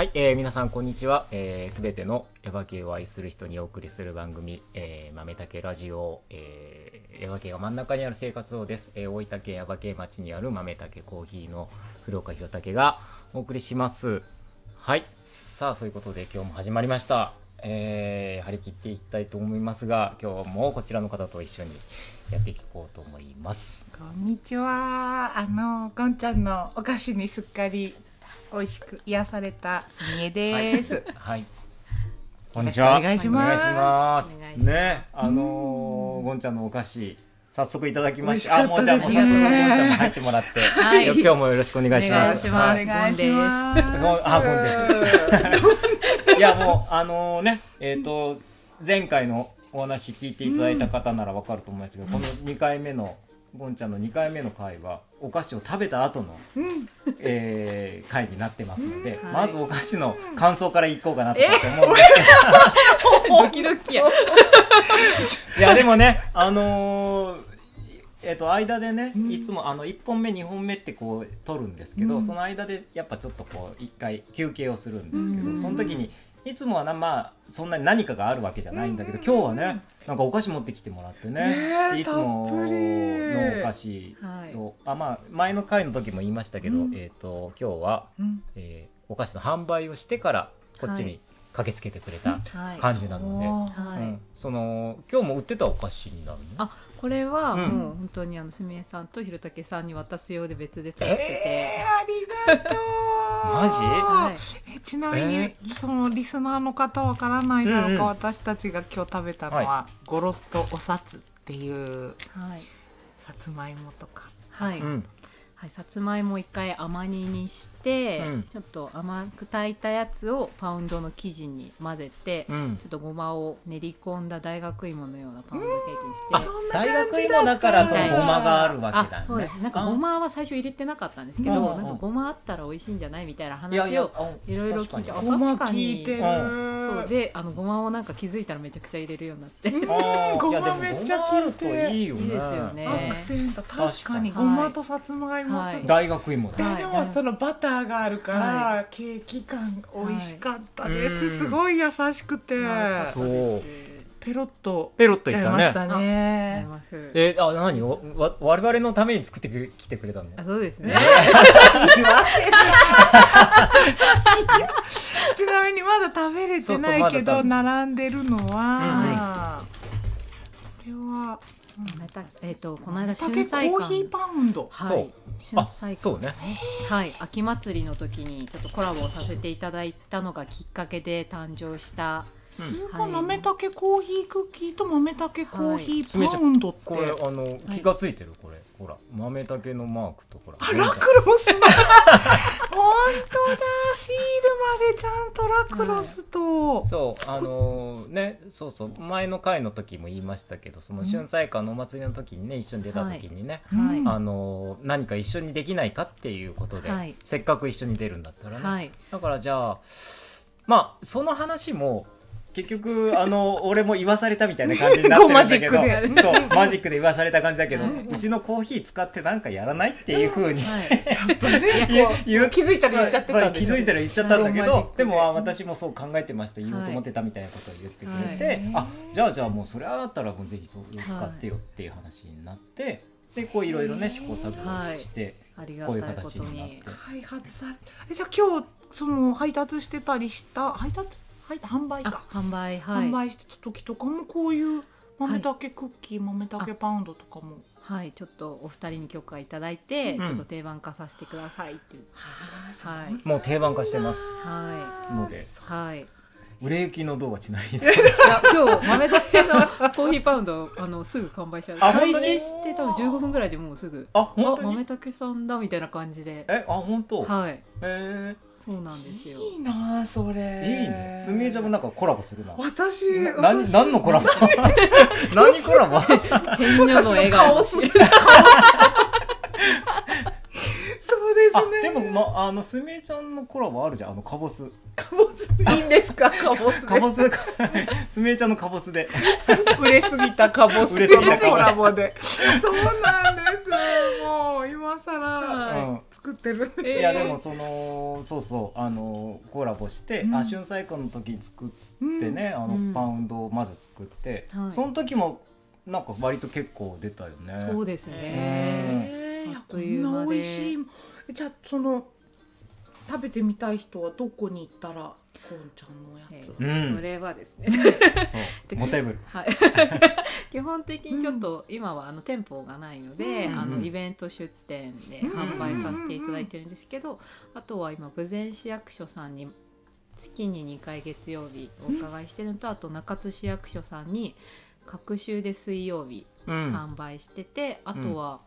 はい、えー、皆さんこんにちは。す、えー、べ、てのエヴァ系を愛する人にお送りする番組、えー、豆竹ラジオ、えー、エヴァ系が真ん中にある生活をです。えー、大分県エヴァ系町にある豆竹コーヒーの古岡弘武がお送りします。はい、さあそういうことで今日も始まりました。えー、張り切っていきたいと思いますが、今日もこちらの方と一緒にやっていこうと思います。こんにちは。あの、ゴンちゃんのお菓子にすっかり美味しく癒されたすみえです。はい。こんにちは。お願いしますお願いします。ね、あのー、ゴンちゃんのお菓子。早速いただきました。美味しかったですねあ、もうじゃあもう早速ゴンちゃんも入ってもらって、はい今日もよろしくお願いします。お願いしますお願いします。ゴンあゴンですいやもうあのね、えっ、と前回のお話聞いていただいた方ならわかると思いますけど、この2回目のゴンちゃんの2回目の回はお菓子を食べた後の、えー回になってますので、うん。まずお菓子の感想からいこうかなと思うんですけど、ドキドキや。いやでもねあのーえっと間でね、いつもあの1本目2本目ってこう取るんですけど、うん。その間でやっぱちょっとこう1回休憩をするんですけど、うん。その時にいつもはなまあそんなに何かがあるわけじゃないんだけど、今日はねなんかお菓子持ってきてもらってね。いつものお菓子を、あまあ前の回の時も言いましたけど、うん。えっ、と今日は、うん。えーお菓子の販売をしてからこっちに駆けつけてくれたはい。感じなので。はいうん、その今日も売ってたお菓子になるの？あ、これはうんもう本当にあのすみえさんとひろたけさんに渡すようで別で取ってえて。ー、ありがとう。マジ？はい。えちなみに、えそのリスナーの方わからないだろうか、うんうん私たちが今日食べたのは、はゴロッとお札っていうはい。さつまいもとか。はい。うん、はい、さつまいもを一回甘煮にして、うん。ちょっと甘く炊いたやつをパウンドの生地に混ぜて、うん。ちょっとごまを練り込んだ大学芋のようなパウンドケーキにして、大学芋だからそのはいごまがあるわけだ。あそうでねす。なんかごまは最初入れてなかったんですけど、なんかごまあったら美味しいんじゃないみたいな話をあいろいろ聞いて確かごま確かに。効いてる。うそう。であのごまをなんか気づいたらめちゃくちゃ入れるようになって、ごまいやでもめっちゃ効いてごまあるといいよねいいですよね。アクセント確かにごまとさつまいもはい。大学芋だ、はい。でもそのバターがあるから、はケーキ感美味しかったです、はい。すごい優しくて、はい。そう。ペロッとペロッといったね。ねえあ何？わわ我々のために作ってくれ来てくれたの？あそうですね、ちなみにまだ食べれてないけどそうそうまだ並んでるのは、これはまたえっ、とこの間春菜館ーヒーパウンド。はいあ春菜館そうね。はい秋祭りの時にちょっとコラボをさせていただいたのがきっかけで誕生した。すごはいい豆竹コーヒークッキーと豆竹コーヒーパウンドって、これあの気がついてるこれほら豆竹のマークとほら。あラクロスの。本当だシールまでちゃんとラクロスと、そうあのねそうそう前の回の時も言いましたけどその春菜館のお祭りの時にね一緒に出た時にね、はい、うんあの何か一緒にできないかっていうことで、はい。せっかく一緒に出るんだったらね、はい。だからじゃあまあその話も結局あの俺も言わされたみたいな感じになってるんだけど。マジックそうマジックで言わされた感じだけど、はうちのコーヒー使ってなんかやらないっていうふうに、気づいたら言っちゃってたん気づいたら言っちゃったんだけどで。でもあ私もそう考えてました言おうと思ってたみたいなことを言ってくれて、はい。あじゃあじゃあもうそれだったらもうぜひ使ってよっていう話になって、でこういろいろね試行錯誤して、こういう形とにになって。開発されえじゃあ今日その配達してたりした配達はい販売あか、販売はい。販売してた時とかもこういう豆竹クッキー、豆竹パウンドとかも。はい。ちょっとお二人に許可いただいて、うん。ちょっと定番化させてくださいっていう。はい。もう定番化してます。はのでいはい。売れ行きの動はちなみに いや今日豆だけのコーヒーパウンドあのすぐ完売しちゃう。開始して多分15分ぐらいでもうすぐ。ああ本当に？豆竹さんだみたいな感じで。えあ本当、はい。へえそうなんですよ。いいなあそれ。いいね。すみえちゃんもなんかコラボするな。私何何のコラボ？何コラボ？天女の笑顔。顔ですあねでもまあのすみえちゃんのコラボあるじゃんあのカボスカボスいいんですか？カボスカボスす。みえちゃんのカボスで。売れすぎたカボスコラボで。そうなんですもう今更は作ってる。えー。いやでもそのそうそうあのコラボして、うん。あ春菜館の時に作ってね、あのうん。パウンドをまず作って、はい。その時もなんか割と結構出たよね。そうですね。あっという間で。じゃあその食べてみたい人はどこに行ったらこんちゃんのやつ？うん。それはですね。そう。モテブル。はい、基本的にちょっと今はあの店舗がないので、うん。あのうん。イベント出店でうん。販売させていただいてるんですけど、あとは今豊前市役所さんに月に2回月曜日お伺いしてるのと、あと中津市役所さんに各週で水曜日うん。販売してて、あとは、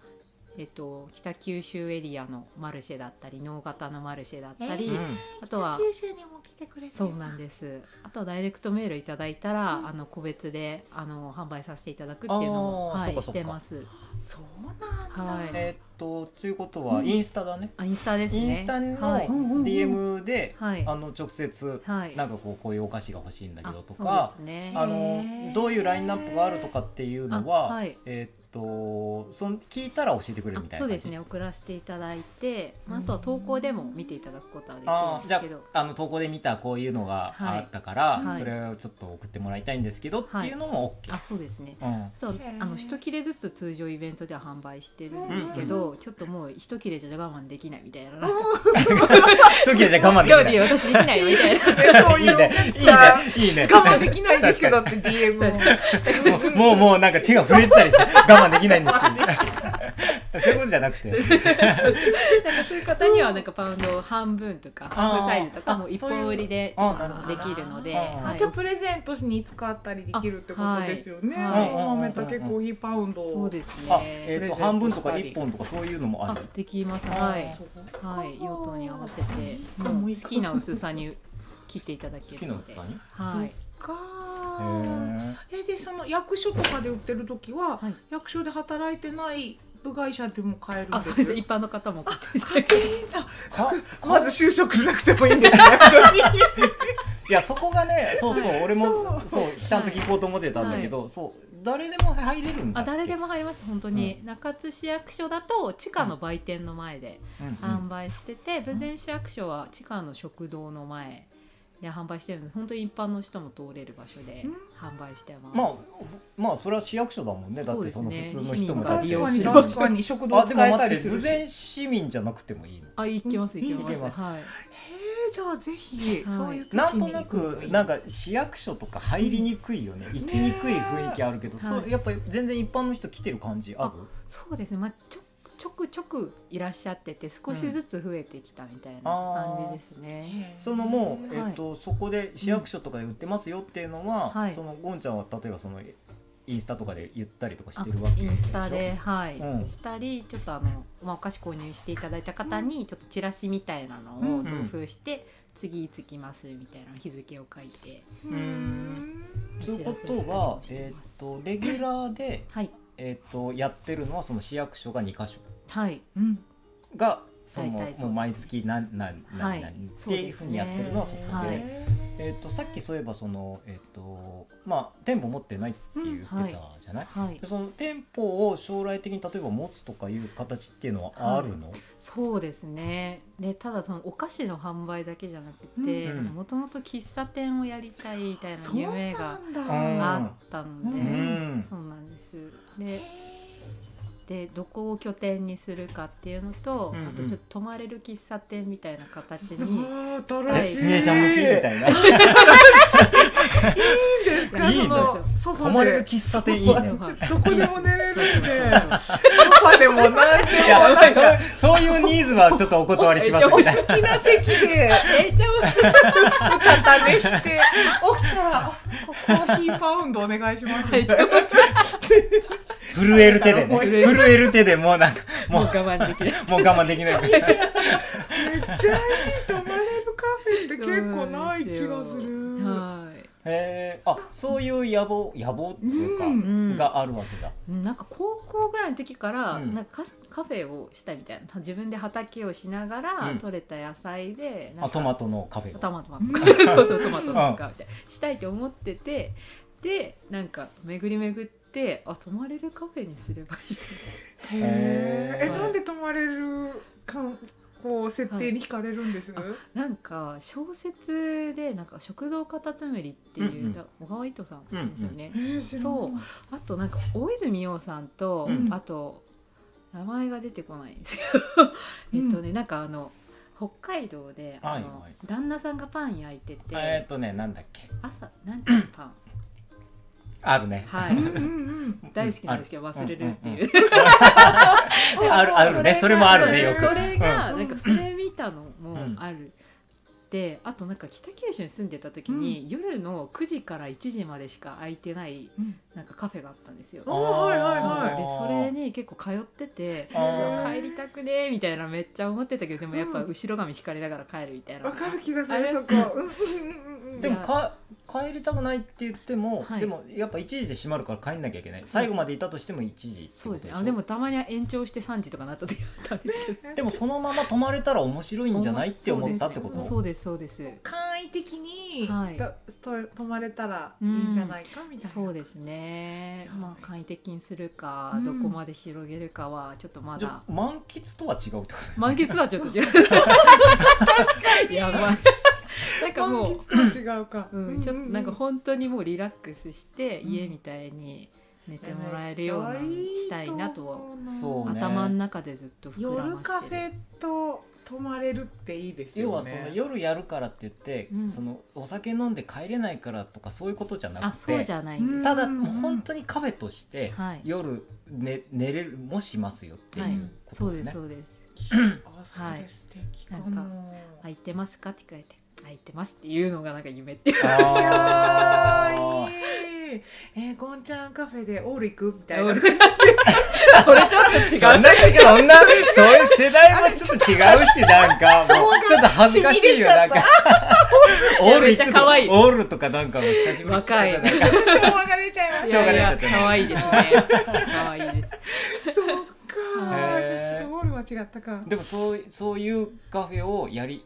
えっと、北九州エリアのマルシェだったり能型のマルシェだったり、えーあとは九州にも来てくれそうなんです。あとはダイレクトメールいただいたら、あの個別であの販売させていただくっていうのもはいしてます。そうなんだ。はい。えーっとということはうん。インスタだね。あインスタですね。インスタの DM で、はい。あの直接はい。なんかこうこういうお菓子が欲しいんだけどとあか。あのどういうラインナップがあるとかっていうのは、あはい。えーっとその聞いたら教えてくれるみたいなそうですね。送らせていただいて、まああとは投稿でも見ていただくことはできるんですけど。ああの投稿で見たこういうのがはいあったから、はい。それをちょっと送ってもらいたいんですけどっていうのも OK、あそうですね。うん。あとあの一切れずつ通常イベントでは販売してるんですけど、ちょっともう一切れじゃ我慢できないみたいな。一切れじゃ我慢できない 私できないよみたいな。でそういうおね客さん。いいねいいね我慢できないですけどって DM を。もうもうもうなんか手が震えてたりして我慢できないんですけどそういうことじゃなくて。なんかそういう方にはなんかパウンド半分とかハーフサイズとかも一本売りでできるので、あじゃあプレゼントしに使ったりできるってことですよね。あはい。お豆だけコーヒーパウンドを。そうですあね。えっ、と半分とか一本とかそういうのもああるできます。あはい。はい。用途に合わせて。かももう好きな薄さに切っていただ好きなけるので。薄さに？はい。えでその役所とかで売ってる時は、はい。役所で働いてない部外者でも買えるんです。あそうです。一般の方も買っていた買ってだける。いいんだかまず就職しなくてもいいんですね。いやそこがねそうそう俺もそそうちゃんと聞こうと思ってたんだけど、そう誰でも入れるんだっけ？あ誰でも入ります本当に、中津市役所だと地下の売店の前でうん。うん販売してて、豊前市役所は地下の食堂の前で販売してるの。で本当に一般の人も通れる場所でうん。販売してます。まあまあそれは市役所だもんね。だってその普通の人も市民が確かに確かに食堂あでも使えたりするし。前市民じゃなくてもいいの？あ行きます行きます。はい。へえじゃあぜひ、はい。そういう時に。なんとなくなんか市役所とか入りにくいよね、行きにくい雰囲気あるけど、そうはい。やっぱり全然一般の人来てる感じある？そうですね。まあちょちょくちょくいらっしゃってて少しずつ増えてきたみたいな感じですね。へえそのもう、はい。えっとそこで市役所とかで売ってますよっていうのは、はい。そのゴンちゃんは例えばそのインスタとかで言ったりとかしあてるわけインスタで、はい。うん。したりちょっとあの、まあ、お菓子購入していただいた方にちょっとチラシみたいなのをうん同封して、次いつ来ますみたいな日付を書いてうーんということはえっますとレギュラーで、はい。えっとやってるのはその市役所が2箇所はい。うんがそのもう毎月何何はい何何っていうふうにやってるのはそこで、はいえっとさっきそういえばそのえっとまあ店舗持ってないって言ってたじゃない、はいでその店舗を将来的に例えば持つとかいう形っていうのはあるの、そうですねでただそのお菓子の販売だけじゃなくてうんもともと喫茶店をやりたいみたいな夢があったので、うんそうなんですででどこを拠点にするかっていうのと、うんうん。あとちょっと泊まれる喫茶店みたいな形に、したい。すみれちゃん向きみたいなですか？いいねそのソフ泊まれる喫茶店いいね。はいどこでも寝れるんで。ソファでも何でも。いやなんかそうそういうニーズはちょっとお断りしますお好きな席で。えじゃあ肩寝して。起きたらあコーヒーパウンドお願いします。みたいな震える手でね。震震える手でもうなんかもう我慢できない。もう我慢できない。めっちゃいい。泊まれるカフェって結構ない気がする。はいへえあそういう野望野望っていうか、うん。うんがあるわけだ。うん。なんか高校ぐらいの時から、うん。なんかカフェをしたいみたいな。自分で畑をしながら、うん。採れた野菜でトマトのカフェトマトとか そうそうトマトとかみたいな。したいと思っててでなんか巡り巡ってあ泊まれるカフェにすればいいじへへー。ええなんで泊まれるかんこう設定に惹かれるんです、ゃんなんか小説でなんか食堂カタツムリっていう、うんうん。だ小川糸さんですよね、えー知らないとあとなんか大泉洋さんと、うん。あと名前が出てこないんですよ。うん。えっとねなんかあの北海道であの、はいはい。旦那さんがパン焼いてて、えーっとねなんだっけ。朝なんていうのパンあるね。はい。大好きなんですけど忘れるっていう、あるあるね。それもあるねよく。それがうんなん。かそれ見たのもうんある、であとなんか北九州に住んでた時に、夜の9時から1時までしか空いてないうん。なんかカフェがあったんですよ。あはいはいはい。でそれに結構通ってて帰りたくねーみたいなめっちゃ思ってたけどでもやっぱうん後ろ髪引かれながら帰るみたいな、わかる気がするそこ。でもか帰りたくないって言っても、はい。でもやっぱ1時で閉まるから帰んなきゃいけない。最後までいたとしても1時ってことそうですね。しょあでもたまには延長して3時とかなった時あったんですけど。でもそのまま泊まれたら面白いんじゃないって思ったってこと？そうですそうです。簡易的に、はい。とと泊まれたらいいんじゃないかみたいな、そうですね。まあ簡易的にするか、うんどこまで広げるかはちょっとまじゃだあ満喫とは違うってこ満喫はちょっと違う。確かに。やばいなんかもう違うか、うん、ちょっとなんか本当にもうリラックスして、うん。家みたいに寝てもらえるようなしたいなとはそうね。頭の中でずっと膨ら夜ましてる。カフェと泊まれるっていいですよね。と要はその夜やるからって言って、うん。そのお酒飲んで帰れないからとかそういうことじゃなくあそうじてただ。うんもう本当にカフェとしてはい。夜、ね、寝れるもしますよってはいいうこそうですとだよね。そうですあそれ素敵かも、なん空いてますか？って聞かれて空いてますっていうのがなんか夢っていう。いやあーいい。えー、ゴンちゃんカフェでオール行くみたいなオールそれちょっと違う。そんなそんなそう。いう世代もちょっと違うしなん か。もうちょっと恥ずかしいよなんか。オールめっちゃ可愛い。オールとかなんかも久しぶり若い。昭和が出ちゃいました。昭和が出ちゃった可愛いですね。可愛いです。そうか。私とオールは違ったか。でもそうそういうカフェをやり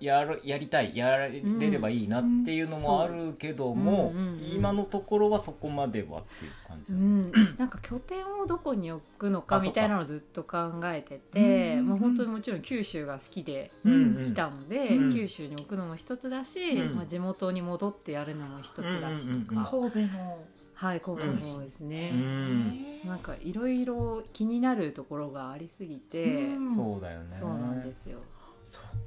やるやりたいやれればいいなっていうのもあるけども、うんうんうん今のところはそこまではっていう感じ、うん、なんか拠点をどこに置くのかみたいなのをずっと考えてうんうんて、うん。もう本当にもちろん九州が好きでうんうん。来たので、うん。九州に置くのも一つだし、うん。まあ、地元に戻ってやるのも一つだしとか、うんうんうんうん。神戸の。はい神戸の方ですね。う、ん。なんかいろいろ気になるところがありすぎて、うんそうだよね。そうなんですよ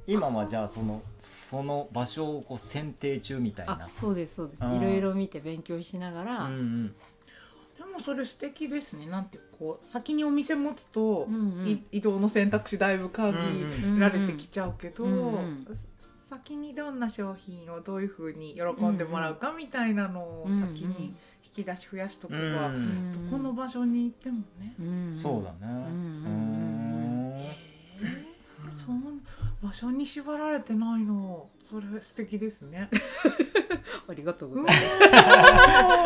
今はじゃあそのその場所をこう選定中みたいあなそうですそうです。いろいろ見て勉強しながら、うんうん。でもそれ素敵ですね。なんてこう先にお店持つと、うんうん。い移動の選択肢だいぶ限うんられてきちゃうけど、うんうん先にどんな商品をどういうふうに喜んでもらうかみたいなのを先に引き出し増やしとけば、うんうんこの場所に行ってもね、うんそうだね。うんその場所に縛られてないの。それ素敵ですね。ありがとうごうざい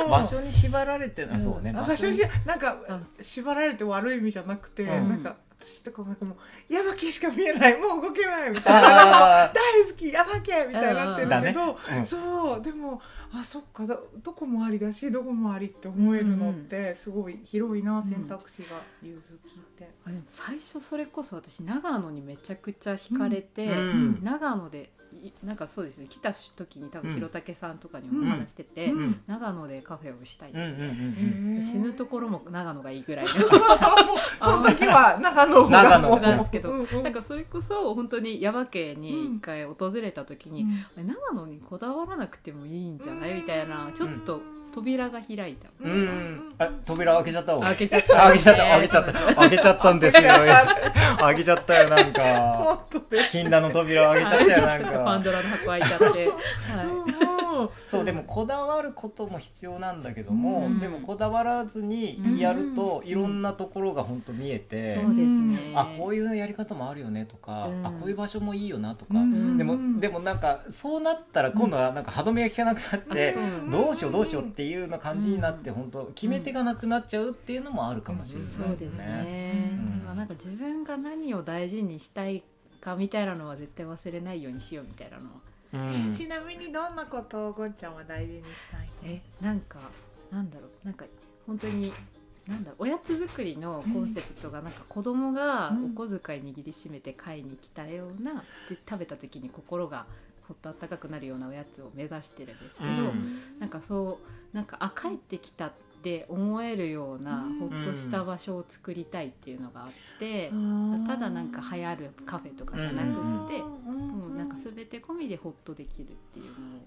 ます。場所に縛られてうんそうね。あ場所になんかあ縛られて悪い意味じゃなくて、うん。なんか私とかもなんかもうヤバ系しか見えないもう動けないみたいな。大好きヤバ系みたいになってるけど、うんそうでもあそっかどどこもありだしどこもありって思えるのってすごい広いな、選択肢が融通聞いて。あでも最初それこそ私長野にめちゃくちゃ惹かれて、うん。長野でいなんかそうですね来た時に多分うん。弘武さんとかにもお話してて、うん。うん長野でカフェをしたいうんうんです、うん。へー死ぬところも長野がいいぐらい。その時は長野が長うなんですけどうんうん。なんかそれこそ本当に耶馬渓に一回訪れた時に、長野にこだわらなくてもいいんじゃない？みたいなちょっと扉が開いた、うん。うん。あ扉開けちゃった開けちゃった。開けちゃった。開けちゃった。開けちゃったんですよ。開けちゃったよなん もか禁断の扉を開けちゃったよなんか。パンドラの箱開いちゃって、はい。うん そうでもこだわることも必要なんだけども、うん。でもこだわらずにやるといろんなところが本当見えて、そうですね。あこういうやり方もあるよねとか、うん。あこういう場所もいいよなとか、うん。でも、うんでもなんかそうなったら今度はなんか歯止めが効かなくなって、うん。どうしようどうしようっていうような感じになって、うん。本当決め手がなくなっちゃうっていうのもあるかもしれないですね。そうですね、うん。まあ、なんか自分が何を大事にしたいかみたいなのは絶対忘れないようにしようみたいなのはうん。ちなみにどんなことをゴンちゃんは大事にしたいえなんかなんだろう。なんか本当になんだおやつ作りのコンセプトがなんか子供がうん。お小遣い握りしめて買いに来たようなで食べた時に心がほっとあったかくなるようなおやつを目指してるんですけど、うん。なんかそうなんかあ帰ってきたって思えるようなうん。ほっとした場所を作りたいっていうのがあって、うん。ただなんか流行るカフェとかじゃなくって、うんもうなんか全て込みでホッとできるっていうのを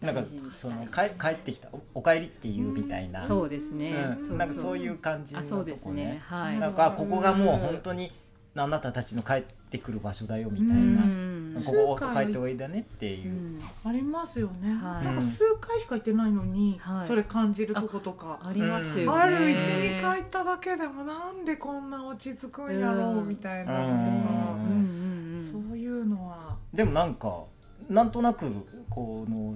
なんかそのか帰ってきたおお帰りっていうみたいな、そうですね、うん。なんかそういう感じのあそうですとこね。ねはい。なんかここがもう本当にあなたたちの帰ってくる場所だよみたいな、うんここ帰っておいでねっていう。う、ん。ありますよね。はい。なんか数回しか行ってないのに、はい。それ感じるとことか。ありますよね、ある一二回行っただけでもなんでこんな落ち着くんやろうみたいなのとか、うん。うん。うん。うん。そういうのは。でもなんかなんとなくこの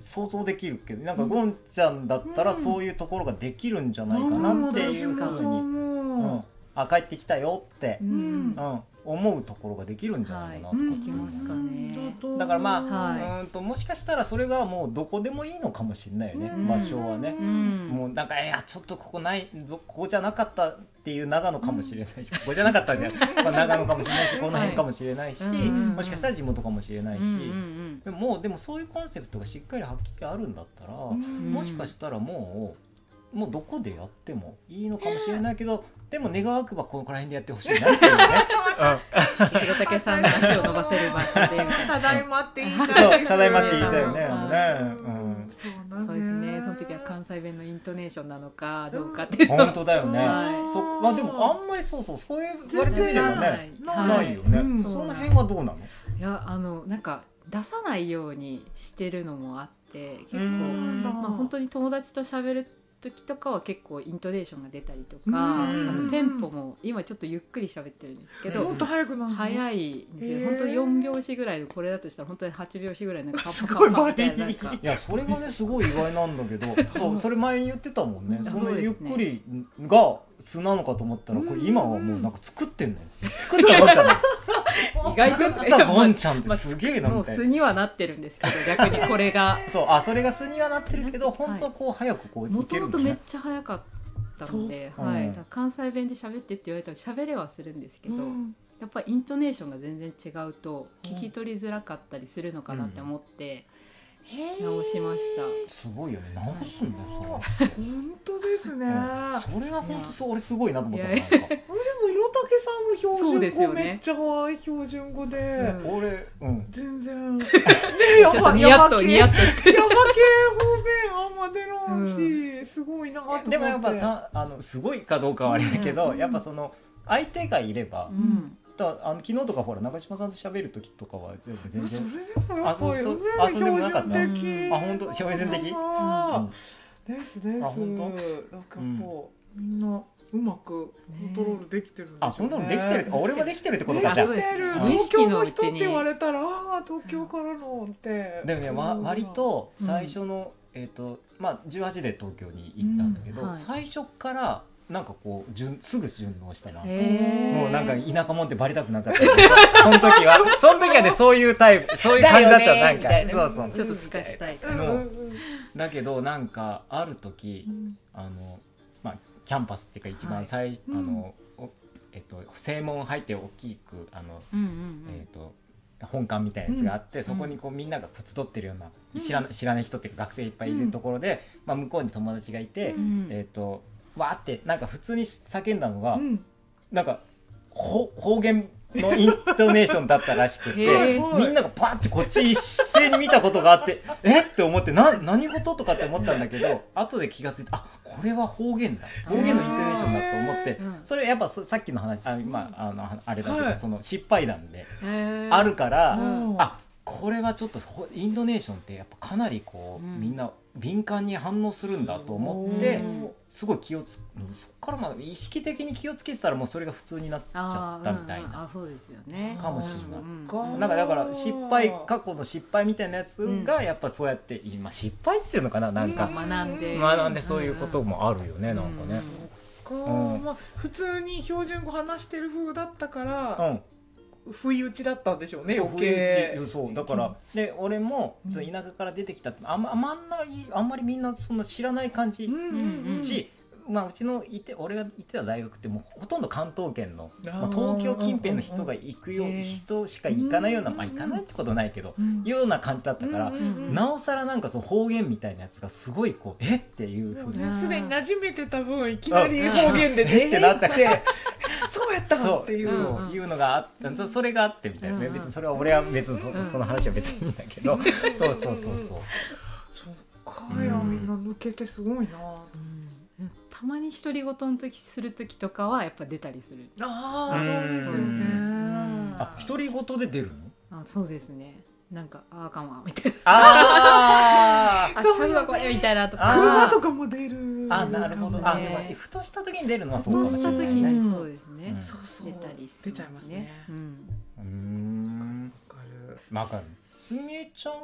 想像できるけどなんかゴンちゃんだったらうんそういうところができるんじゃないかなっていうふうに、ううん。思う。あ帰ってきたよってう、ん。うん思うところができるんじゃないかなとか、だからまあ、はい。うーんともしかしたらそれがもうどこでもいいのかもしれないよね、うん。場所はね。うん。もうなんかいやちょっとここないどここじゃなかったっていう長野かもしれないし、ここじゃなかったじゃん、まあ、長野かもしれないしこの辺かもしれないし、はいうんもしかしたら地元かもしれないし、でももうでもそういうコンセプトがしっかりはっきりあるんだったら、うん。もしかしたらもうもうどこでやってもいいのかもしれないけど、でも願わくばここら辺でやってほしいなっていうね。うん弘武さんが足を伸ばせる場所でみたいなただいまって言いたいただいまって言いたいよね。うんあのねうんそうですねその時は関西弁のイントネーションなのかどうかっていう本当だよね。はいそまあでもあんまりそうそうそういう言われてみればねはいないよね。うんその辺はどうなの？いやあのなんか出さないようにしてるのもあって結構うんまあ本当に友達と喋る時とかは結構イントネーションが出たりとかうんあのテンポも今ちょっとゆっくり喋ってるんですけどもっと早くなるの？早いんですよ、本当に4拍子ぐらいのこれだとしたら本当に8拍子ぐらいのカすッごいパカッパみたいななんか倍いやそれがねすごい意外なんだけど、そうそれ前に言ってたもんね。うんそのゆっくりが素なのかと思ったらこれ今はもうなんか作ってんのよ。作ったゴンちゃん。意外と作ったゴンちゃんってまあすげえなもうみたいな。素にはなってるんですけど逆にこれが。そうあそれが素にはなってるけどはい。本当はこう早くこういもと。もとめっちゃ早かったので、はい、関西弁で喋ってって言われたら喋れはするんですけど、うん。やっぱイントネーションが全然違うと聞き取りづらかったりするのかなって思ってへー直しました。すごいよね。直すんだよそれ。本当ですね。それは本当そう俺すごいなと思ったいや。なんか。でも色武さんも標準語めっちゃ可愛い標準語で、うん。俺うん。全然。ねちょっとニヤッとニヤッとして。ヤバ系方面あんま出らんし、すごいなと思って。でもやっぱたあのすごいかどうかはあれだけど、うん。やっぱその相手がいれば、うんだあの昨日とかほら中島さんと喋る時とかは全それ然でもやっぱりあそうそうあそうでもなかった？標準的。あ本当？標準的？あですです。あ本当？なんかやっぱ、みんなうまくコントロールできてるんでしょうね。あ本当にできてるってあ俺もできてるってことかでじゃですきてる。うん。東京の人って言われたらああ東京からのって。でもね、わ割とうん最初の、えっ、とまあ18で東京に行ったんだけど、うん。はい。最初からなんかこう順すぐ順応したな。もうなんか田舎もんってバレたくなかった その時は その時はねそういうタイプそういう感じだったのなんか。そうそうちょっと透かしたいうん。うんうんだけどなんかある時うん。あのまあキャンパスっていうか一番最、うんあのおえっと正門入って大きくあの、うんうんえっと本館みたいなやつがあって、そこにこうみんなが集ってるような、知らな知らない人っていうか学生いっぱいいるところで、まあ、向こうに友達がいて、うん。えっ、とわーってなんか普通に叫んだのが、うん。なんかほ方言のイントネーションだったらしくて みんながパッてこっち一斉に見たことがあって えっ？て思ってな何事とかって思ったんだけど後で気がついてあこれは方言だ。方言のイントネーションだと思ってうん。それやっぱそさっきの話あ,、まあ、あのあれだけど、はい。その失敗談であるから、うん。あこれはちょっとほインドネーションってやっぱかなりこう、うん。みんな敏感に反応するんだと思ってう。んすごい気をつうんそっからまあ意識的に気をつけてたらもうそれが普通になっちゃったみたいあーうんうんな。あそうですよね。かもしれない。うんかなんかだから失敗過去の失敗みたいなやつがやっぱそうやって今失敗っていうのかななんか。うん。学んで。学んでそういうこともあるよねうん。なんかね。か。うん。まあ普通に標準語話してる風だったから、うん不意打ちだったんでしょうねそう余計。そう。だからで俺も田舎から出てきたってあんまあんまりあんまりみんなそんな知らない感じ。うんうんうん。し、まあ、うちのいて俺が行ってた大学ってもうほとんど関東圏の、まあ、東京近辺の人が行くよ、う人しか行かないような、うんまあ行かないってことないけど、ような感じだったから、うんうんうん。なおさらなんかその方言みたいなやつがすごいこうえっていうふうにすでに馴染めてた分いきなり方言でえ って。なったからえ そうやったのっていう。そううんいうのがあった。そそれがあってみたいな、ね別にそれは俺は別にそ,、うんその話は別にいいんだけど、そうそうそうそう。そうかやみんな抜けてすごいな。うん。たまに独り言の時する時とかはやっぱ出たりする。ああうんそうですよね。うん。あ独り言で出るの？あそうですね。なんかああかんわみたいな。あ あそうちゃうわこれみたいなとか。車とかも出るあなるほど、ね。あでもふとした時に出るのはそうかもしれないね。にそうですね、うん。そうそう。出たりして出ちゃいますね。うん。わかる。わかる。すみえちゃんは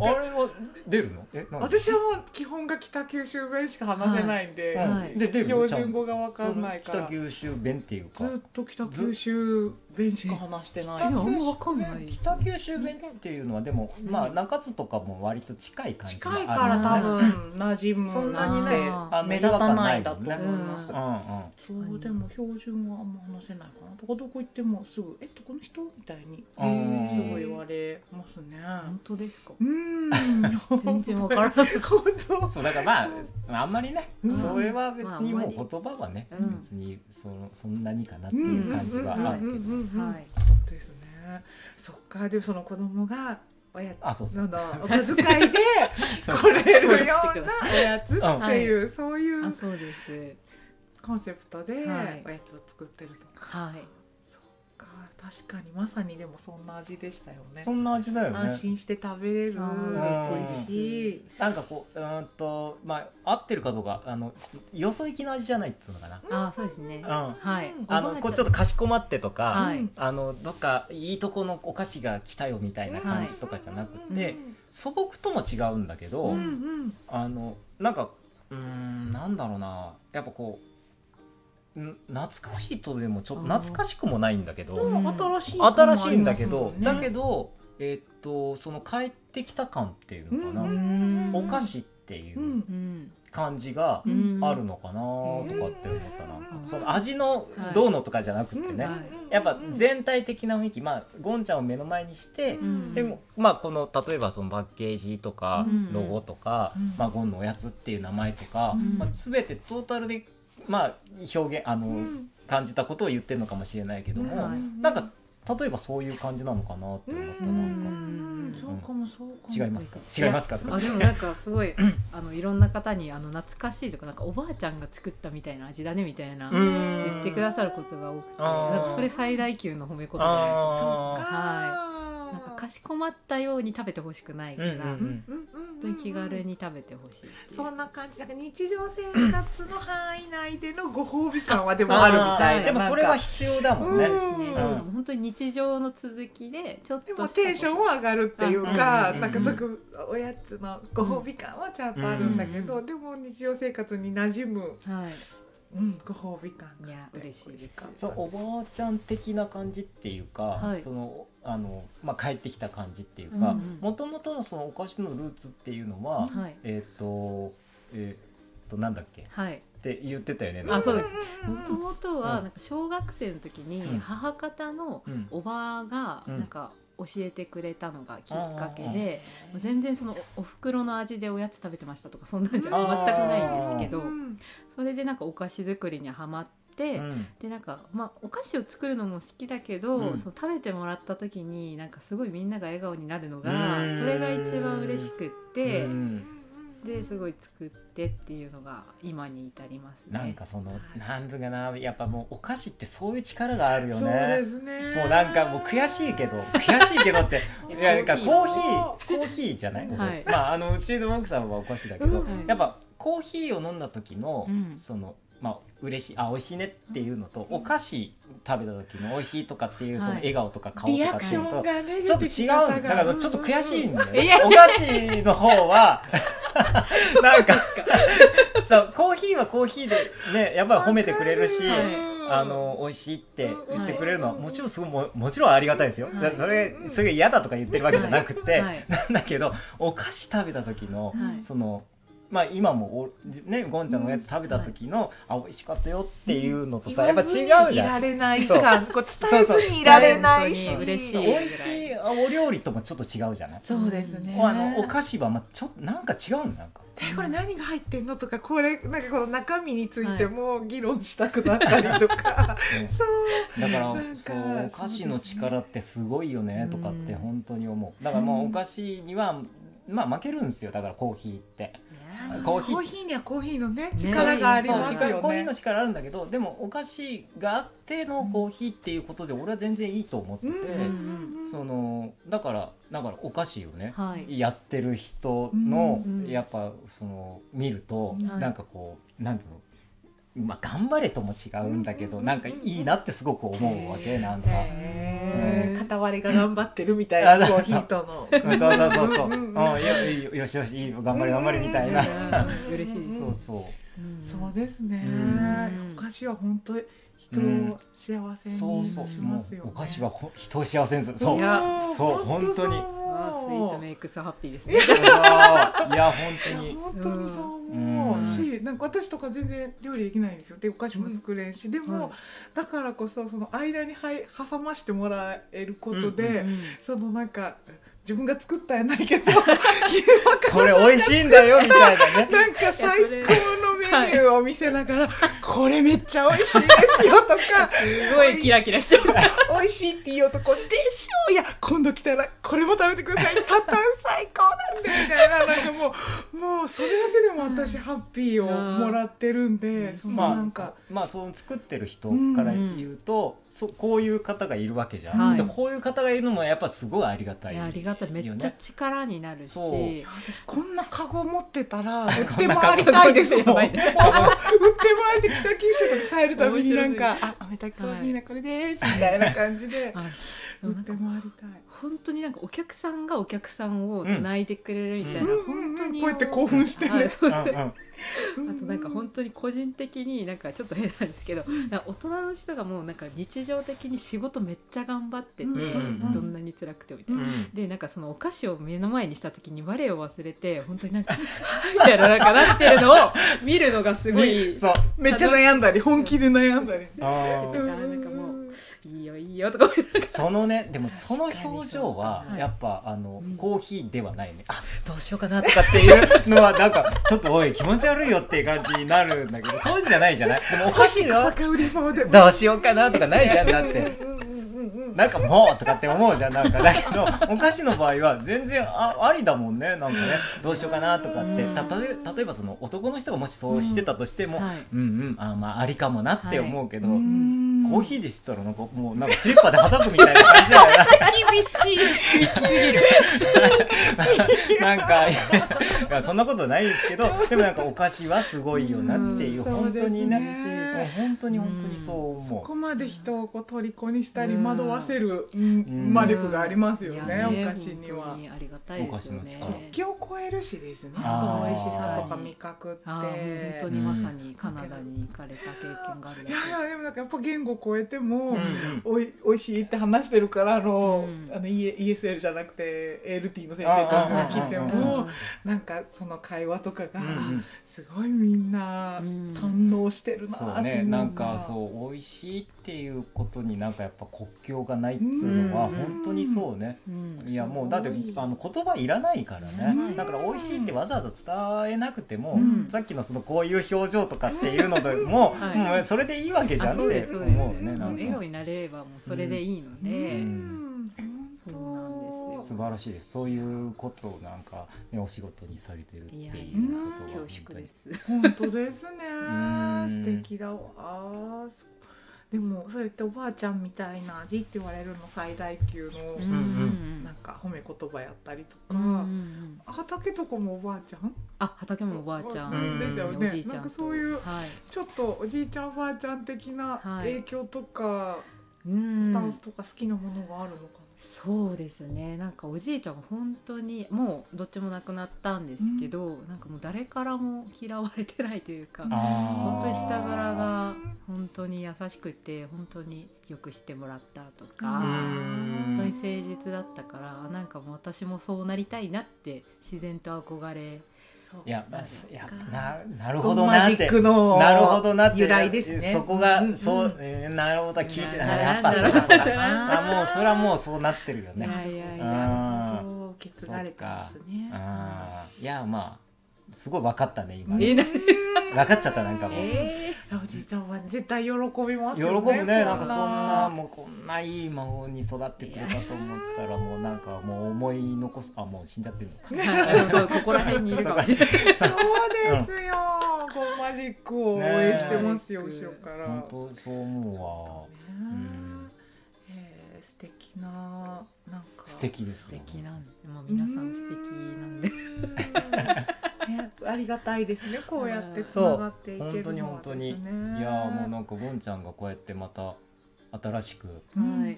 あれは出るの？えなんで？私はもう基本が北九州弁しか話せないんで、うんはい。で出る標準語がわかんないから。北九州弁っていうか。ずっと北九州弁しか話してない。えあんまわかんない北九州弁っていうのはでも、まあ中津とかも割と近い感じ近いがある。から多分馴染むそんなにねあ目立たないんだと思います、うんうん。そうでも標準はあんま話せないかなどこどこ行ってもすぐ「えどこの人?」みたいにすごい言われますね。本当ですか？うーん。全然わからない。本当。そうだからまああんまりね、うん。それは別にもう言葉はね、うん。別にそのそんなにかなっていう感じはあるけど、はい。そうですね。そっか。でもその子供がおやあそうそう。その お小遣いで来れるようなおやつっていう、そういうあそうです。コンセプトではい。おやつを作ってるとはい確かにまさにでもそんな味でしたよね。そんな味だよね。安心して食べれる。あー嬉しし。なんかこううーんとまあ合ってるかどうかあのよそ行きの味じゃないっつうのかな、あそうですね。うん。はい。うんあのこうちょっとかしこまってとか、はい。あのどっかいいとこのお菓子が来たよみたいな感じとかじゃなくて、素朴とも違うんだけど、うんうん。あのなんかうーんなんだろうな。やっぱこうん懐かしいとでもちょ懐かしくもないんだけど、うん新しい新しいんだけど、だけどどえーっとその帰ってきた感っていうのかな、んお菓子っていう感じがうん。あるのかなとかって思ったな。んかうん。その味のどうのとかじゃなくてね、はいやっぱ全体的な雰囲気。まあゴンちゃんを目の前にして、ん。でもまあこの例えばそのパッケージとかうん。ロゴとか、うん。まあ、ゴンのおやつっていう名前とか、うん。まあ、全てトータルでまあ表現あの、うん。感じたことを言ってるのかもしれないけども、はい。なんか例えばそういう感じなのかなって思ったうなんか、んそうかもそうかも。違いますか？違いますか？とかあでもなんかすごい あのいろんな方にあの懐かしいとかなんかおばあちゃんが作ったみたいな味だねみたいなうん。言ってくださることが多くてなんかそれ最大級の褒め言葉そっか。はいかしこまったように食べてほしくないから、うんうんうん本当に気軽に食べてほしいっていうそんな感じなんか日常生活の範囲内でのご褒美感はでもあるみたいでもそれは必要だもんね、うんね、うん本当に日常の続きでちょっともテンションは上がるっていううんか、うんなんか特おやつのご褒美感はちゃんとあるんだけど、うでも日常生活に馴染む、はいうん、ご褒美感が嬉しいですそうおばあちゃん的な感じっていうか、はいそのあの、まあ、帰ってきた感じっていううんかうん。もともとのそのお菓子のルーツっていうのは、はい。えっ、とえっ、となんだっけ？っはい。て言ってたよね。あそうです。うんもともとうん。はなんか小学生の時にうん。母方のうん。おばがうん。なんか教えてくれたのがきっかけうん。で全然そのおお袋の味でおやつ食べてましたとかそんなんじゃ全くないんですけどうん。それでなんかお菓子作りにはまって、うん。でなんかまあお菓子を作るのも好きだけど、うん。その食べてもらった時になんかすごいみんなが笑顔になるのうがん。それが一番嬉しくって、うんですごい作ってっていうのが今に至りますね。なんかそのなんつうかなやっぱもうお菓子ってそういう力があるよそうねですね。もうなんかもう悔しいけど悔しいけどって いやなんかコーヒーコーヒーじゃない、はい。まああのうちの奥さんはお菓子だけど、うん。やっぱコーヒーを飲んだ時の、うん。そのまあ嬉しいあ美味しいねっていうのと、お菓子食べた時の美味しいとかっていうそのはい笑顔とか顔とかっていう。のと、ちょっと違うんだだからちょっと悔しいんだよ。ね、お菓子の方は なんかそうコーヒーはコーヒーでねやっぱり褒めてくれるし、はいあの美味しいって言ってくれるのはうんもちろんすごいももちろんありがたいですよ、はい。だそれそれ嫌だとか言ってるわけじゃなくて、はい。なんだけどお菓子食べた時の、はい。そのまあ今もおねゴンちゃんのおやつ食べた時の、あ美味しかったよっていうのとさ、やっぱ違うじゃん。いられない感こう伝えずにいられないし嬉し。い美味しいお料理ともちょっと違うじゃない、そうですね。あのお菓子はまあちょっとなんか違うのな。ん。かえこれ何が入ってんのとかこれなんかこの中身についても議論したくなったりとか、そう。だからそうお菓子の力ってすごいよねとかってうん。本当に思う。だからもうお菓子にはまあ負けるんですよ。だからコーヒーってコーヒー。コーヒーにはコーヒーのねね。力があります力コーヒーよね。の力あるんだけどでもお菓子があってのコーヒーっていうことで俺は全然いいと思ってて、うんそのだからだからお菓子をね、はい。やってる人の、やっぱその見ると、はい。なんかこうなんつうのまあ頑張れとも違うんだけど、うんなんかいいなってすごく思うわけなんか。へー片割れが頑張ってるみたいあなコーヒーとの。うんそうそうそうそう。ううんよよしよしいいよ頑張れ頑張れみたいな。うん嬉しいですそうそう。うんそうですねうん。お菓子は本当人うんを幸せにそうそう。しもますよね。うお菓子はほ人を幸せにする。そう。いやそう本当そう本当にスイーツメイクスハッピーですねいや本当に。本当にそう思うんうし、なんか私とか全然料理できないんですよ。でお菓子も作れんし、でも、はい。だからこそその間にはい挟ましてもらえることで、うんそのなんか自分が作ったんやないけど これ美味しいんだよみたいなね。なんか最高のメニューを見せながら、これめっちゃ美味しいですよとかすごいキラキラしてる。美味しいって言うとこでしょういや今度来たらこれも食べてください。タタン最高なんでみたいな。なんかもうもうそれだけでも私ハッピーをもらってるんで、そのまあなんか、まあその作ってる人から言うと、そこういう方がいるわけじゃん、はい。でこういう方がいるのもやっぱすごいありがたいいやありがたい。めっちゃ力になるし、そう。私こんなカゴ持ってたら 売って回りたいですもん。売って回って北九州とか帰るたびになんか面「あ、アメタコみんなこれです」みたいな感じであ売って回りたい。本当になんかお客さんがお客さんをつないでくれるみたいな、うん。本当にこうやって興奮してね。はいそうあとなんか本当に個人的になんかちょっと変なんですけど大人の人がもうなんか日常的に仕事めっちゃ頑張ってて、うんどんなに辛くてもみたいな。うん。でなんかそのお菓子を目の前にした時に我を忘れて本当になんかみたいななんかなってるのを見るのがすごい そう。めっちゃ悩んだり本気で悩んだり。いいよいいよとか思いながら。そのねでもその表情ははいやっぱあの、うんコーヒーではないね。あ どうしようかなとかっていうのはなんかちょっとおい気持ち悪いよっていう感じになるんだけどそういうんじゃないじゃない？でもお菓子草が。どうしようかなとかないじゃんだってなんかもうとかって思うじゃん。なんかだけどお菓子の場合は全然あありだもんね。なんかね どうしようかなとかって。うん。たとえ例えばその男の人がもしそうしてたとしても、うん。はい。うんうんあまあありかもなって思うけど、うん。コーヒーでしたらなんかもうなんかスリッパではたくみたいな感じじゃない厳。すぎるなんかいやそんなことないですけど でもなんかお菓子はすごいよなっていう、うん本当にね本当に本当にそう思う。そこまで人をこう虜にしたりうん。惑わせる、うん魔力がありますよね、お菓子には。にありがたいですよねお菓子の国境を越えるしですね。美味しさとか味覚って。本当にまさにカナダに行かれた経験があるいやいやでもなんかやっぱ言語超えても、おいおいしいって話してるからあの、うんあの ESL じゃなくて LT の先生とかが来てうんもなんかその会話とかが、うんすごいみんな堪能してるなっていうのがねなんかそう美味しいっていうことになんかやっぱ国境がないっつうのはうん。本当にそうね、うん。いやもうだってあの言葉いらないからね、うん。だから美味しいってわざわざ伝えなくても、うん。さっきのそのこういう表情とかっていうのでも、はい。もうそれでいいわけじゃんって思うよねなん笑顔かになれればもうそれでいいのうで、ん。そうなんですよ。素晴らしいです。そういうことをなんか、ね、お仕事にされてるっていうことは本当です。ね。ん。素敵だわ。そうでもそうやっておばあちゃんみたいな味って言われるの最大級のうんうんなんか褒め言葉やったりとうんうんうか、ん。畑とかもおばあちゃん？あ畑もおばあちゃん、うんですよね。おじいちゃんと。なんかそういうはい。ちょっとおじいちゃんおばあちゃん的なはい。影響とか、うん。スタンスとか好きなものがあるのかもそうですね。なんかおじいちゃんが本当にもうどっちも亡くなったんですけど、なんかもう誰からも嫌われてないというか、本当に人柄が本当に優しくて本当によくしてもらったとか、うん。本当に誠実だったからなんかもう私もそうなりたいなって自然と憧れいや、まあ、いやななるほどなって。ックのなるほどなって。由来ですね。そこが、うんうんそう、えーなるほど聞いてなやっぱなそうだそあもうそれはもうそうなってるよね。いやいやいや。あーそう。受け継がれてまいやまあすごい分かったね今分かっちゃったなんかもう、えおじいちゃんは絶対喜びます喜よねぶねな。んかそんなもうこんないい孫に育ってくれたと思ったらもうなんかもう思い残すあもう死んじゃってるのか。ーここら辺にいるかもしれない。そうですよ、ゴンマジックを応援してますよ、ね後ろから。本当そう思うわ、ねうんえー素敵ななんか。素敵です素敵なんで、まあ皆さん素敵なんで。ね、ありがたいですねこうやってつながっていけるのは本当にですねいやーもうなんかゴンちゃんがこうやってまた新しく。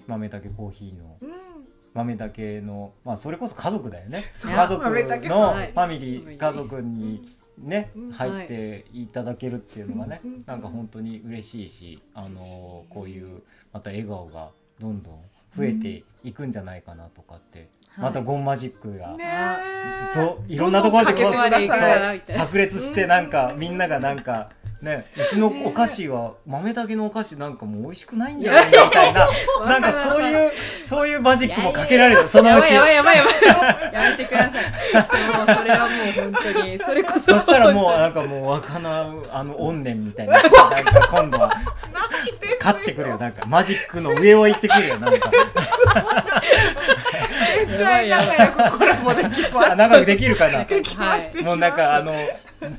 豆だけコーヒーのうん。豆だけのまあそれこそ家族だよね。家族のファミリー家族にねうん。入っていただけるっていうのがねうん。なんか本当に嬉しいしあのーこういうまた笑顔がどんどん増えていくんじゃないかなとかってまたゴンマジックがといろんなところでこう炸裂してなんかみんながなんかねうちのお菓子は豆だけのお菓子なんかもう美味しくないんじゃないみたいななんかそういうそういうマジックもかけられるそのうちやばいやばいやばいやばい。やめてください。そうそれはもう本当にそれこそ。そしたらもうなんかもう若なあの怨念みたいななんか今度は勝ってくるよなんか。マジックの上を行ってくるよなんか。絶対仲良くコラボできます。あ仲良くできるかな。できます、はいもうなんかあの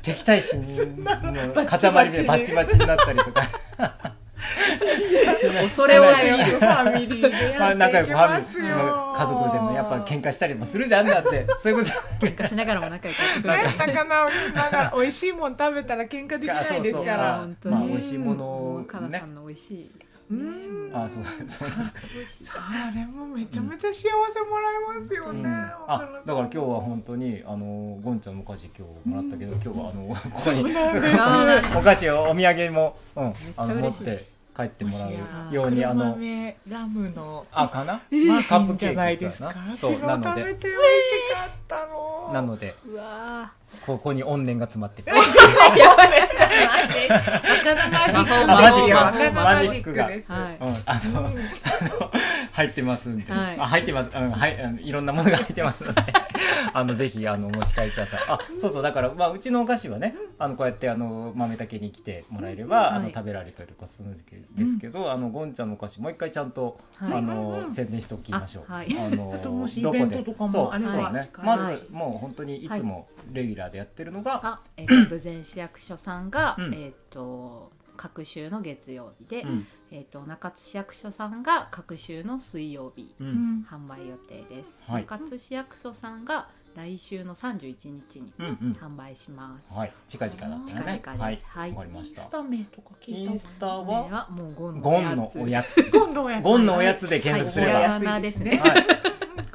敵対心の塊でバチバチになったりとか恐れ多すぎる。ファミリーでまあや仲良くファっていきますミリーよ家族でもやっぱ喧嘩したりもするじゃんだって そういうことじゃ喧嘩しながらも仲良くやってくだねさい。仲直りしながら美味しいもん食べたら喧嘩できないですから本当に。まあ美味しいものもうかなさんの美味しい。うん。あそうそうですか。あれもめちゃめちゃ幸せもらえますよね、うん。あだから今日は本当にあのゴンちゃんのお菓子今日もらったけど、今日はあのここに お菓子をお土産も、うん、あの持って帰ってもらうようにあの黒豆ラムのあかな、マカップフィンじゃケーキな？いですかそうなので。食べて美味しかったの。なのでうわここに怨念が詰まってる。マジックあマジック。若菜マジックマジックがです、はい。うん、あの、あの入ってますんで、はい。あ入ってます、うん、はい、あのいろんなものが入ってますので、あのぜひあのお持ち帰りください。あ、そうそうだからまあうちのお菓子はね、あのこうやってあの豆だけに来てもらえれば、あのはい。食べられたりとかするんですけど、あのゴンちゃんのお菓子もう一回ちゃんと、はい。あの宣伝しておきましょう。あはい。あの あともしどこでイベントとかもそうあればね。まはい。ずもう本当にいつもレギュラーでやってるのが、あ、えっと、豊前市役所さんが、うん。えっと各週の月曜日で、うん。えっと中津市役所さんが各週の水曜日ううん。ん販売予定です、はい。中津市役所さんが来週の31日にうんうん。販売します、はい。近々だったね。近々です。はい。はい。わかりました。インス。タ名とか聞いたインスタは？はもうゴンのおやつ。つ。ゴンのおやつ。ゴンのおやつで検索すれば、はい。ですね。はい、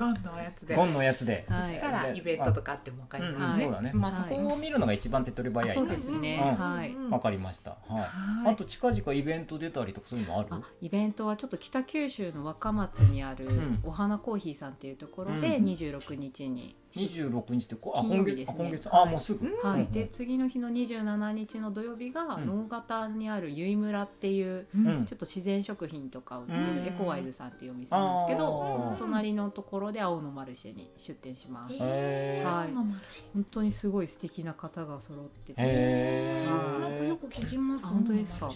ゴンのおやつで。ゴンのおやつで、はい。そしたらイベントとかあってもわかります。ね、うん。そうだね。うんまあそこを見るのが一番手っ取り早いそうなですね、うん。はい。わかりました。はい。はい。あと近々イベント出たりとかそういうのある？あイベントはちょっと北九州の若松にあるん。お花コーヒーさんっていうところでうん。26日に、二十六日ってこあ金曜今月あ日ですね。今月はい。あもうすぐ？はい、うんで次の日の27日の土曜日がうん。能形にある由比村っていううん。うんちょっと自然食品とか売ってうん。るエコワイズさんっていうお店なんですけどその隣のところで青のマルシェに出店します。へー。はい。本当にすごい素敵な方が揃ってて。へー。なんかよく聞きますあ本当ですか？うん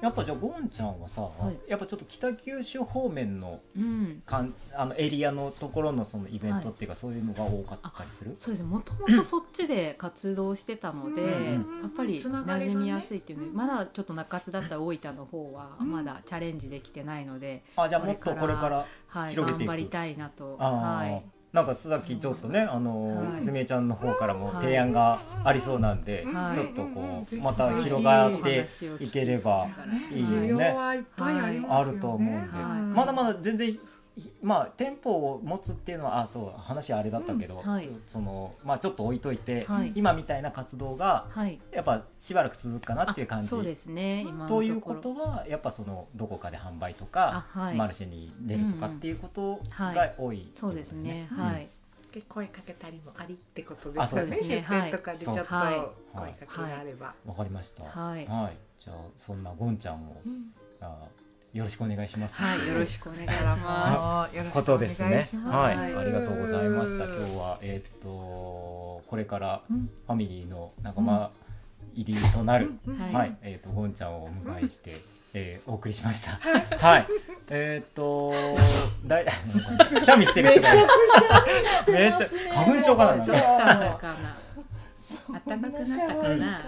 やっぱじゃあゴンちゃんはさ、い。やっぱちょっと北九州方面のうん。かんあのエリアのところのそのイベントっていうか、そういうのが多かったりする？そうですね。もともとそっちで活動してたので、うん。やっぱり馴染みやすいっていうねまだちょっと中津だったら大分の方はまだチャレンジできてないので、あじゃあもっとこれからはい、広げていく。頑張りたいなと。はいなんかさっきちょっとねあのはい。すみえちゃんの方からも提案がありそうなんで、はい。ちょっとこうまた広がっおていければいいよね需要はいっぱいありますよね、あると思うんで、はい。まだまだ全然いまあ店舗を持つっていうのはあそう話あれだったけど、うんはい。そのまあちょっと置いといて、はい。今みたいな活動がはい。やっぱしばらく続くかなっていう感じ。あそうですね今のということはやっぱそのどこかで販売とか、あはい。マルシェに出るとかっていうことはい。が多い、そうですねうん。はい。で声かけたりもありってことですよね。あそうですね。出店とかでちょっとはい。声かけがあれば、わかりました。はい。じゃあそんなゴンちゃんを、うん。あよろしくお願いします。はいよろしくお願いしまもうよろしくことですね。おはい、願い。しますありがとうございました。今日はえーっとこれからうん。ファミリーの仲間入りとなる、うん。はい。はい、えーっとゴンちゃんをお迎えして、えーお送りしました。はい、えーっとだい くしゃみしてる人が。いる。めっちゃ花粉症かな。暖かくなったかな。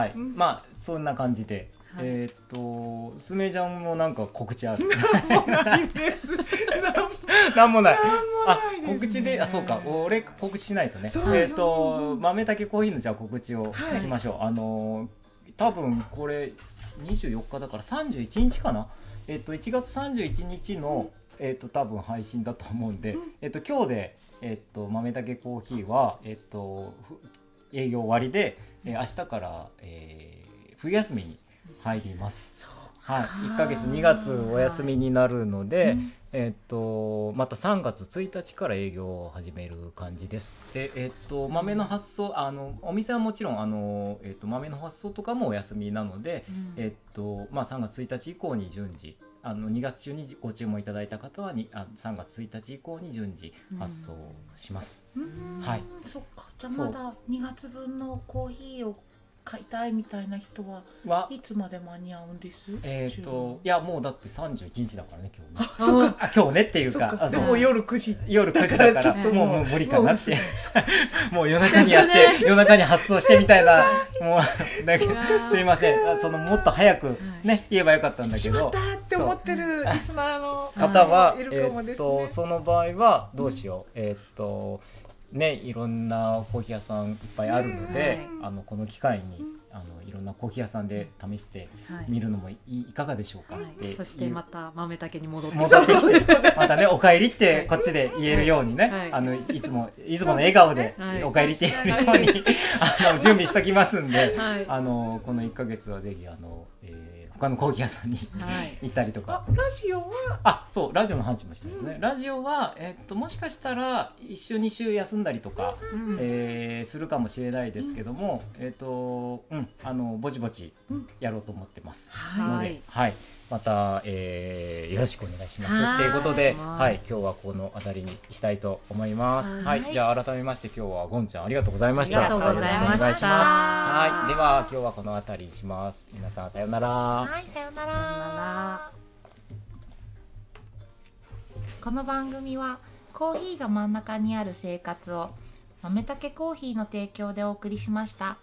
はい、うん。まあそんな感じで。はい。えーっとすめちゃんもなんか告知ある。ないです。なんもない。あ告知であそうか。俺告知しないとね。えっ、と豆たけコーヒーのじゃあ告知をはい。しましょう、あのー多分これ24日だから31日かな？えっ、と1月31日の、えっ、と多分配信だと思うんで、えっ、と今日でえっ、と豆たけコーヒーはえっ、とふ営業終わりで、えー明日から、えー冬休みに入ります。はい、1ヶ月2月お休みになるので、えっとまた3月1日から営業を始める感じです。で、えっと豆の発送あのお店はもちろんあの、えっと豆の発送とかもお休みなので、えっとまあ、3月1日以降に順次あの2月中にご注文いただいた方はにあ3月1日以降に順次発送します。うんはい。そっか。じゃまだ2月分のコーヒーを買いたいみたいな人ははいつまで間に合うんです？えっといやもうだって31日だからね今日ね。あ、そっか。あ今日ねっていうか。か。あでも夜9時。夜9時だだからちょっともうもう無理かなって。も もう夜中にやって夜中に発送してみたいなもう だけどすいません。あそのもっと早くね言えばよかったんだけど。ったって思ってるリスナーの方はいるかもえっとその場合はどうしよう。えっとねいろんなコーヒー屋さんいっぱいあるのでうんあのこの機会にあのいろんなコーヒー屋さんで試してはい。みるのもいいかがでしょうかはい。でそしてまた豆たけに戻って。戻ってきてまたねお帰りってこっちで言えるようにね、はい。あのいつもいつもの笑顔ではい。お帰りって言えるように、あの準備しときますんで、はい。あのこの1ヶ月はぜひあの、えー他のコーヒー屋さんにはい。行ったりとあか。ラジオは？あそうラジオの話もしたんですね、ラジオは、えっともしかしたら1週2週休んだりとか、うんえーするかもしれないですけども、えっ、とうんあのぼちぼちうん。やろうと思ってます。はい。はい、また、えーよろしくお願いします。はいということで、はいはい、今日はこの辺りにしたいと思います。は、はいいじゃあ改めまして今日はゴンちゃんありがとうございました。ありがとうございましたいしますははい、では今日はこの辺りにします。皆さんさようなら。はいさようなさようならこの番組はコーヒーが真ん中にある生活を豆たけコーヒーの提供でお送りしました。